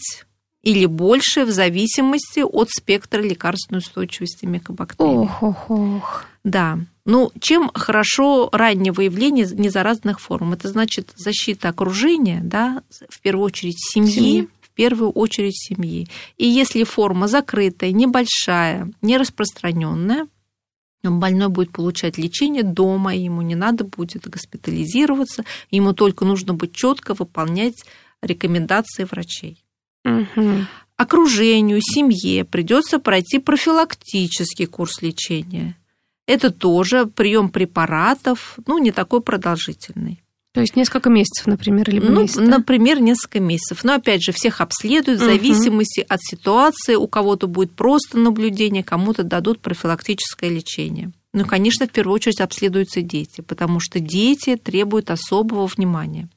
или больше в зависимости от спектра лекарственной устойчивости микобактерий. Ох, ох, ох. Да. Ну, чем хорошо раннее выявление незаразных форм? Это значит защита окружения, да, в первую очередь семьи, Семьи. В первую очередь семьи. И если форма закрытая, небольшая, не распространенная, больной будет получать лечение дома, ему не надо будет госпитализироваться, ему только нужно будет четко выполнять рекомендации врачей Мгм. окружению, семье придется пройти профилактический курс лечения. Это тоже прием препаратов, ну, не такой продолжительный. То есть несколько месяцев, например, либо Ну, месяц, да? например, несколько месяцев. Но опять же, всех обследуют в зависимости от ситуации. У кого-то будет просто наблюдение, кому-то дадут профилактическое лечение. Ну, конечно, в первую очередь обследуются дети, потому что дети требуют особого внимания.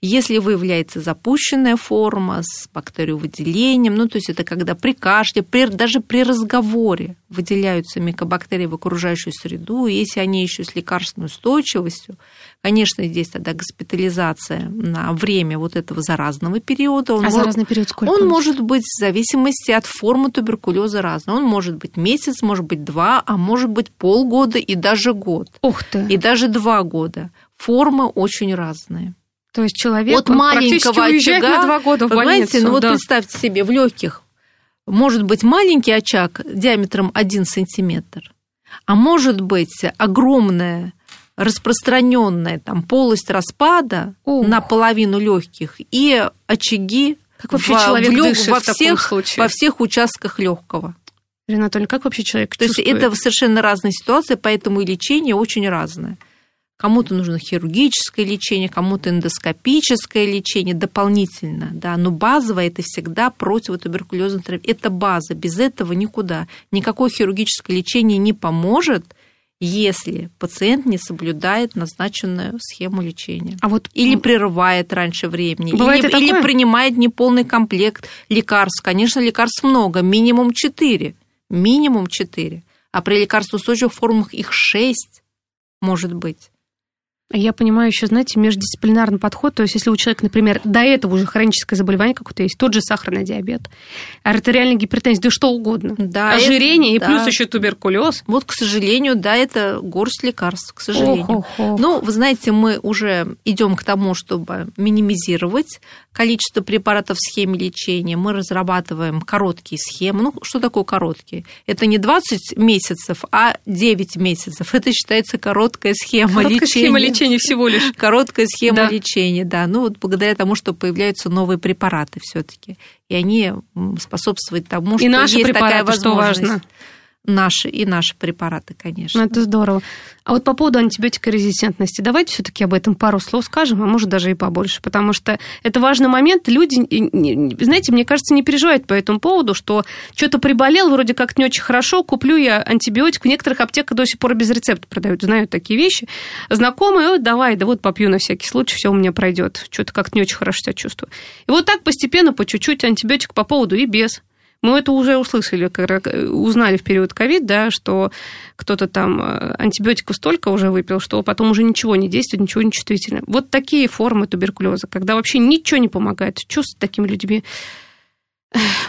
Если выявляется запущенная форма с бактериовыделением, ну, то есть это когда при кашле, при, даже при разговоре выделяются микобактерии в окружающую среду, если они еще с лекарственной устойчивостью, конечно, здесь тогда госпитализация на время вот этого заразного периода. Он А заразный период сколько? он может быть в зависимости от формы туберкулеза разный. Он может быть месяц, может быть два, а может быть полгода и даже год. Ух ты. И даже два года. Формы очень разные. То есть человек От маленького очага, на два года в Понимаете, больницу. ну вот да. представьте себе, в легких может быть маленький очаг диаметром 1 сантиметр, а может быть огромная распространенная там полость распада Ух. на половину легких и очаги Как вообще в- человек в лё- дышит во в всех, случае? во всех участках легкого. Ирина Анатольевна, как вообще человек То есть чувствует? это совершенно разные ситуации, поэтому и лечение очень разное. Кому-то нужно хирургическое лечение, кому-то эндоскопическое лечение дополнительно, да, но базовое это всегда противотуберкулезная терапия. Это база, без этого никуда. Никакое хирургическое лечение не поможет, если пациент не соблюдает назначенную схему лечения. А вот Или прерывает раньше времени, Бывает или, и или такое? принимает неполный комплект лекарств. Конечно, лекарств много, минимум 4. Минимум 4. А при лекарствоустойчивых формах их 6 может быть. Я понимаю еще, знаете, междисциплинарный подход. То есть, если у человека, например, до этого уже хроническое заболевание какое-то есть, тот же сахарный диабет, артериальная гипертензия, да что угодно. Да, Ожирение это- и плюс да. еще туберкулез. Вот, к сожалению, да, это горсть лекарств, к сожалению. Ох, ох, ох. Ну, вы знаете, мы уже идем к тому, чтобы минимизировать количество препаратов в схеме лечения. Мы разрабатываем короткие схемы. Ну, что такое короткие? Это не 20 месяцев, а 9 месяцев. Это считается короткая схема Короткая лечения. схема лечения всего лишь. Короткая схема Да. лечения, да. Ну, вот благодаря тому, что появляются новые препараты все-таки. И они способствуют тому, что И наши есть такая препараты, что возможность. важно. Наши и наши препараты, конечно. Ну, это здорово. А вот по поводу антибиотикорезистентности, давайте все-таки об этом пару слов скажем, а может даже и побольше, потому что это важный момент. Люди, знаете, мне кажется, не переживают по этому поводу, что что-то приболел, вроде как не очень хорошо, куплю я антибиотик. В некоторых аптеках до сих пор без рецепта продают, знают такие вещи. Знакомые, «Ой, давай, да вот попью на всякий случай, все у меня пройдет. Что-то как-то не очень хорошо себя чувствую. И вот так постепенно, по чуть-чуть антибиотик по поводу и без. Мы это уже услышали, когда узнали в период ковид, да, что кто-то там э, антибиотиков столько уже выпил, что потом уже ничего не действует, ничего не чувствительно. Вот такие формы туберкулеза, когда вообще ничего не помогает. Что с такими людьми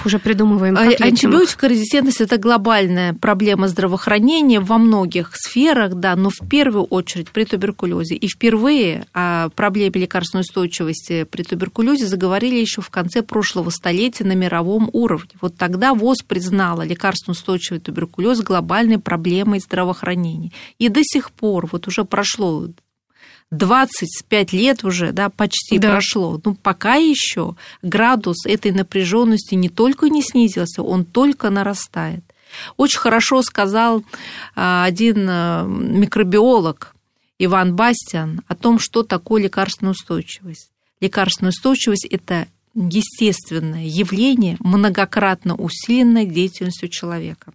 уже придумываем? Как? Антибиотикорезистентность – это глобальная проблема здравоохранения во многих сферах, да, но в первую очередь при туберкулезе. И впервые о проблеме лекарственной устойчивости при туберкулезе заговорили еще в конце прошлого столетия на мировом уровне. Вот тогда ВОЗ признала лекарственно устойчивый туберкулез глобальной проблемой здравоохранения. И до сих пор, вот уже прошло 25 лет уже, да, почти Да. прошло. Ну, пока еще градус этой напряженности не только не снизился, он только нарастает. Очень хорошо сказал а, один а, микробиолог Иван Бастиан о том, что такое лекарственная устойчивость. Лекарственная устойчивость – это естественное явление, многократно усиленное деятельностью человека.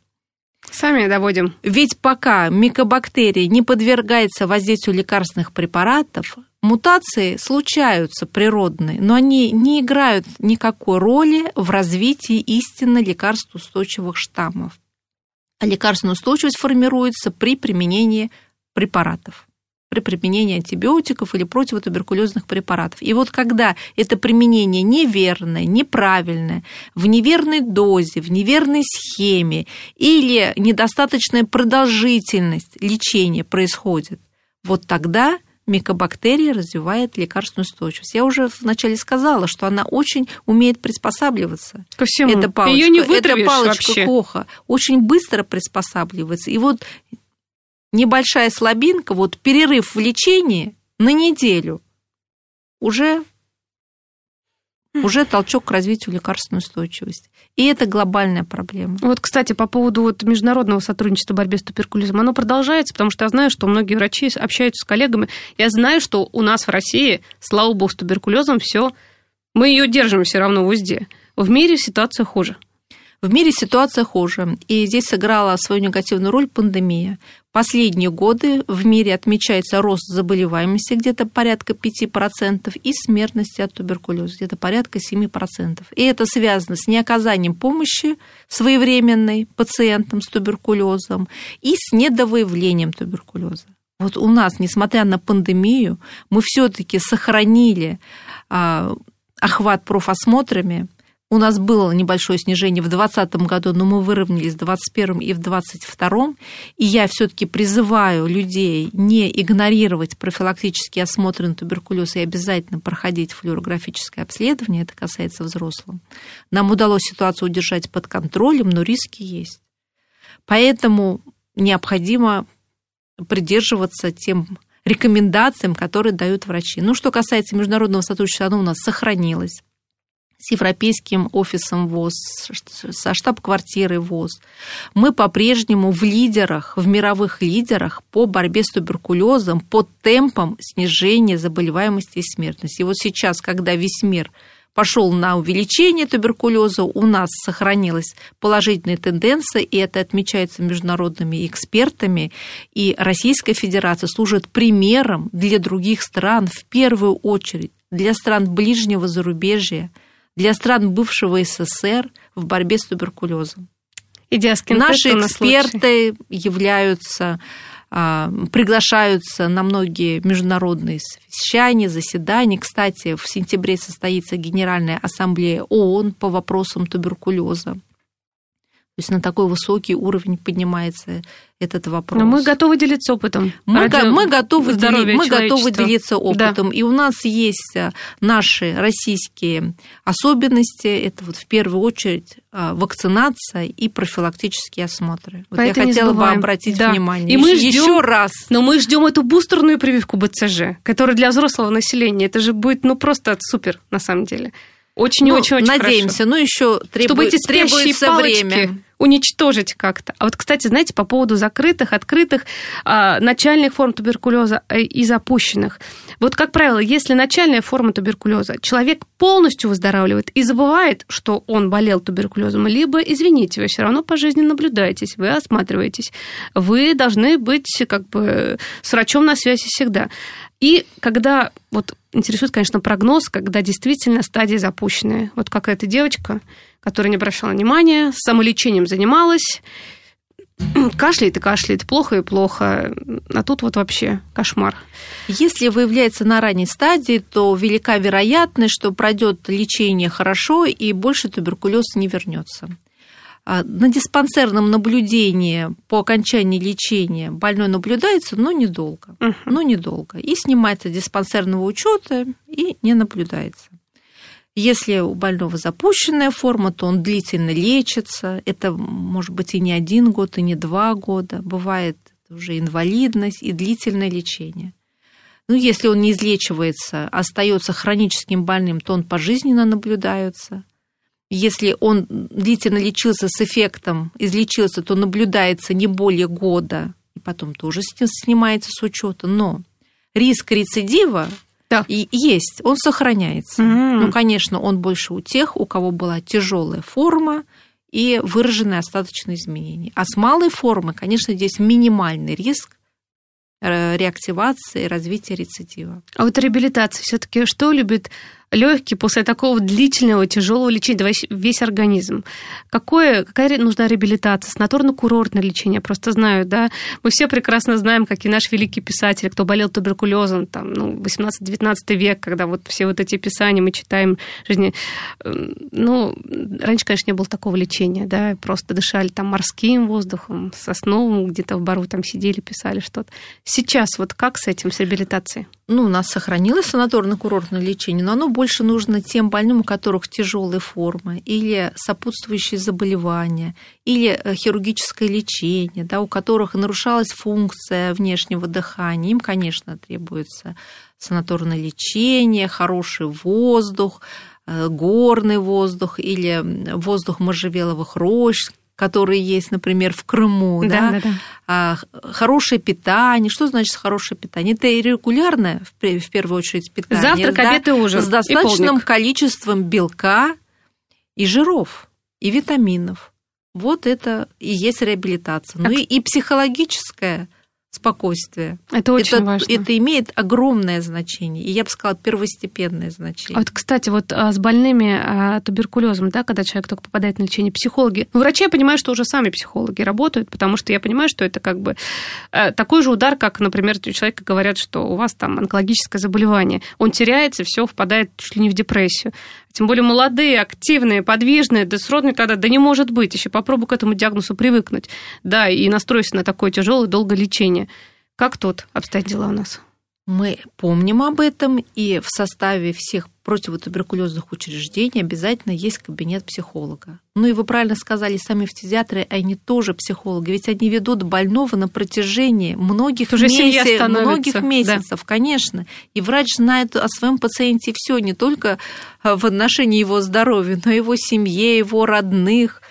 Сами доводим. Ведь пока микобактерия не подвергается воздействию лекарственных препаратов, мутации случаются природные, но они не играют никакой роли в развитии истинно лекарствоустойчивых штаммов. А лекарственная устойчивость формируется при применении препаратов при применении антибиотиков или противотуберкулезных препаратов. И вот когда это применение неверное, неправильное, в неверной дозе, в неверной схеме или недостаточная продолжительность лечения происходит, вот тогда микобактерия развивает лекарственную устойчивость. Я уже вначале сказала, что она очень умеет приспосабливаться. Ко всему. Эта палочка, Ее не вытравишь палочка вообще. Коха очень быстро приспосабливается. И вот небольшая слабинка, вот перерыв в лечении на неделю, уже, уже толчок к развитию лекарственной устойчивости. И это глобальная проблема. Вот, кстати, по поводу вот международного сотрудничества в борьбе с туберкулезом, оно продолжается, потому что я знаю, что многие врачи общаются с коллегами. Я знаю, что у нас в России, слава богу, с туберкулезом все, мы ее держим все равно в узде. В мире ситуация хуже. В мире ситуация хуже, и здесь сыграла свою негативную роль пандемия. Последние годы в мире отмечается рост заболеваемости где-то порядка 5% и смертности от туберкулеза где-то порядка 7%. И это связано с неоказанием помощи своевременной пациентам с туберкулезом и с недовыявлением туберкулеза. Вот у нас, несмотря на пандемию, мы все-таки сохранили а, охват профосмотрами, у нас было небольшое снижение в 2020 году, но мы выровнялись в 2021 и в 2022. И я все-таки призываю людей не игнорировать профилактические осмотры на туберкулез и обязательно проходить флюорографическое обследование. Это касается взрослых. Нам удалось ситуацию удержать под контролем, но риски есть. Поэтому необходимо придерживаться тем рекомендациям, которые дают врачи. Ну, что касается международного сотрудничества, оно у нас сохранилось с Европейским офисом ВОЗ, со штаб-квартирой ВОЗ. Мы по-прежнему в лидерах, в мировых лидерах по борьбе с туберкулезом, по темпам снижения заболеваемости и смертности. И вот сейчас, когда весь мир пошел на увеличение туберкулеза, у нас сохранилась положительная тенденция, и это отмечается международными экспертами, и Российская Федерация служит примером для других стран, в первую очередь для стран ближнего зарубежья, для стран бывшего СССР в борьбе с туберкулезом. И диаскин Наши эксперты являются а, приглашаются на многие международные совещания, заседания. Кстати, в сентябре состоится Генеральная ассамблея ООН по вопросам туберкулеза. То есть на такой высокий уровень поднимается этот вопрос. Но мы готовы делиться опытом. Мы, го- мы, готовы, дели- мы готовы делиться опытом. Да. И у нас есть а, наши российские особенности. Это вот в первую очередь а, вакцинация и профилактические осмотры. Вот я хотела бы обратить да. внимание. И мы ждем, еще раз. Но мы ждем эту бустерную прививку БЦЖ, которая для взрослого населения. Это же будет ну просто супер на самом деле. Очень-очень-очень ну, Надеемся, хорошо. но еще требует, требуется время уничтожить как-то. А вот, кстати, знаете, по поводу закрытых, открытых, э, начальных форм туберкулеза э, и запущенных. Вот, как правило, если начальная форма туберкулеза, человек полностью выздоравливает и забывает, что он болел туберкулезом, либо, извините, вы все равно по жизни наблюдаетесь, вы осматриваетесь, вы должны быть как бы с врачом на связи всегда. И когда, вот интересует, конечно, прогноз, когда действительно стадия запущенная. Вот как эта девочка, которая не обращала внимания, самолечением занималась, кашляет и кашляет, плохо и плохо. А тут вот вообще кошмар. Если выявляется на ранней стадии, то велика вероятность, что пройдет лечение хорошо и больше туберкулез не вернется. А, на диспансерном наблюдении по окончании лечения больной наблюдается, но недолго. Uh-huh. Но недолго. И снимается диспансерного учета и не наблюдается. Если у больного запущенная форма, то он длительно лечится. Это может быть и не один год, и не два года. Бывает уже инвалидность и длительное лечение. Ну, если он не излечивается, остается хроническим больным, то он пожизненно наблюдается. Если он длительно лечился с эффектом, излечился, то наблюдается не более года, и потом тоже снимается с учета. Но риск рецидива да. и есть, он сохраняется. Mm-hmm. Ну, конечно, он больше у тех, у кого была тяжелая форма и выраженные остаточные изменения. А с малой формы, конечно, здесь минимальный риск э, реактивации и развития рецидива. А вот реабилитация все-таки что любит легкий после такого длительного, тяжелого лечения, весь организм. Какое, какая нужна реабилитация? Санаторно-курортное лечение, просто знаю, да. Мы все прекрасно знаем, какие наши великие писатели, кто болел туберкулезом, там, ну, 18-19 век, когда вот все вот эти писания мы читаем жизни. Эм, ну, раньше, конечно, не было такого лечения, да, просто дышали там морским воздухом, сосновым, где-то в бару там сидели, писали что-то. Сейчас вот как с этим, с реабилитацией? Ну, у нас сохранилось санаторно-курортное лечение, но оно больше нужно тем больным, у которых тяжелые формы или сопутствующие заболевания, или э, хирургическое лечение, да, у которых нарушалась функция внешнего дыхания. Им, конечно, требуется санаторное лечение, хороший воздух, э, горный воздух или воздух можжевеловых рощ, которые есть, например, в Крыму, да, да, да, А, хорошее питание. Что значит хорошее питание? Это регулярное, в первую очередь, питание. Завтрак, да, обед и ужин. С достаточным количеством белка и жиров, и витаминов. Вот это и есть реабилитация. Ну и, и психологическая спокойствие. Это очень это, важно. Это имеет огромное значение, и я бы сказала, первостепенное значение. Вот, кстати, вот а, с больными а, туберкулезом, да, когда человек только попадает на лечение, психологи, ну, врачи, я понимаю, что уже сами психологи работают, потому что я понимаю, что это как бы э, такой же удар, как, например, у человека говорят, что у вас там онкологическое заболевание. Он теряется, все впадает чуть ли не в депрессию. Тем более молодые, активные, подвижные, да сродные тогда, да не может быть, еще попробуй к этому диагнозу привыкнуть, да, и настроиться на такое тяжелое долгое лечение. Как тут обстоят дела у нас? Мы помним об этом, и в составе всех противотуберкулезных учреждений обязательно есть кабинет психолога. Ну и вы правильно сказали, сами фтизиатры, они тоже психологи, ведь они ведут больного на протяжении многих, Уже месяцев, многих месяцев, да. конечно. И врач знает о своем пациенте все, не только в отношении его здоровья, но и его семье, его родных,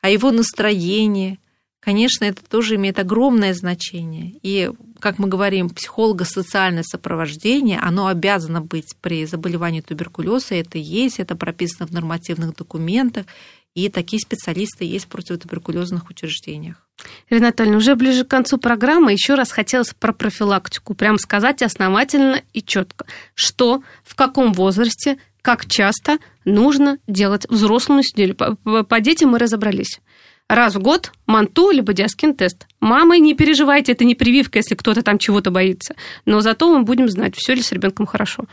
о его настроении. Конечно, это тоже имеет огромное значение. И, как мы говорим, психолого-социальное сопровождение, оно обязано быть при заболевании туберкулеза. Это есть, это прописано в нормативных документах. И такие специалисты есть в противотуберкулезных учреждениях. Ирина Анатольевна, уже ближе к концу программы еще раз хотелось про профилактику. Прям сказать основательно и четко, что, в каком возрасте, как часто нужно делать взрослому сидели. По, по детям мы разобрались. Раз в год манту либо диаскин-тест. Мамы, не переживайте, это не прививка, если кто-то там чего-то боится. Но зато мы будем знать, все ли с ребенком хорошо.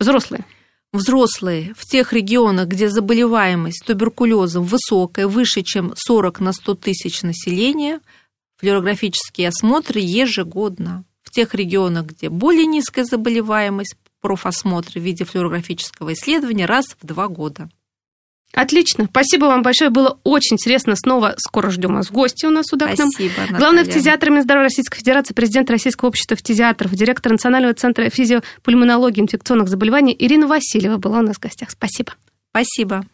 Взрослые. Взрослые в тех регионах, где заболеваемость туберкулезом высокая, выше, чем 40 на 100 тысяч населения, флюорографические осмотры ежегодно. В тех регионах, где более низкая заболеваемость, профосмотры в виде флюорографического исследования раз в два года. Отлично. Спасибо вам большое. Было очень интересно. Снова скоро ждем вас в гости у нас сюда Спасибо, к нам. Наталья. Главный фтизиатр Минздравия Российской Федерации, президент Российского общества фтизиатров, директор Национального центра физиопульмонологии и инфекционных заболеваний Ирина Васильева была у нас в гостях. Спасибо. Спасибо.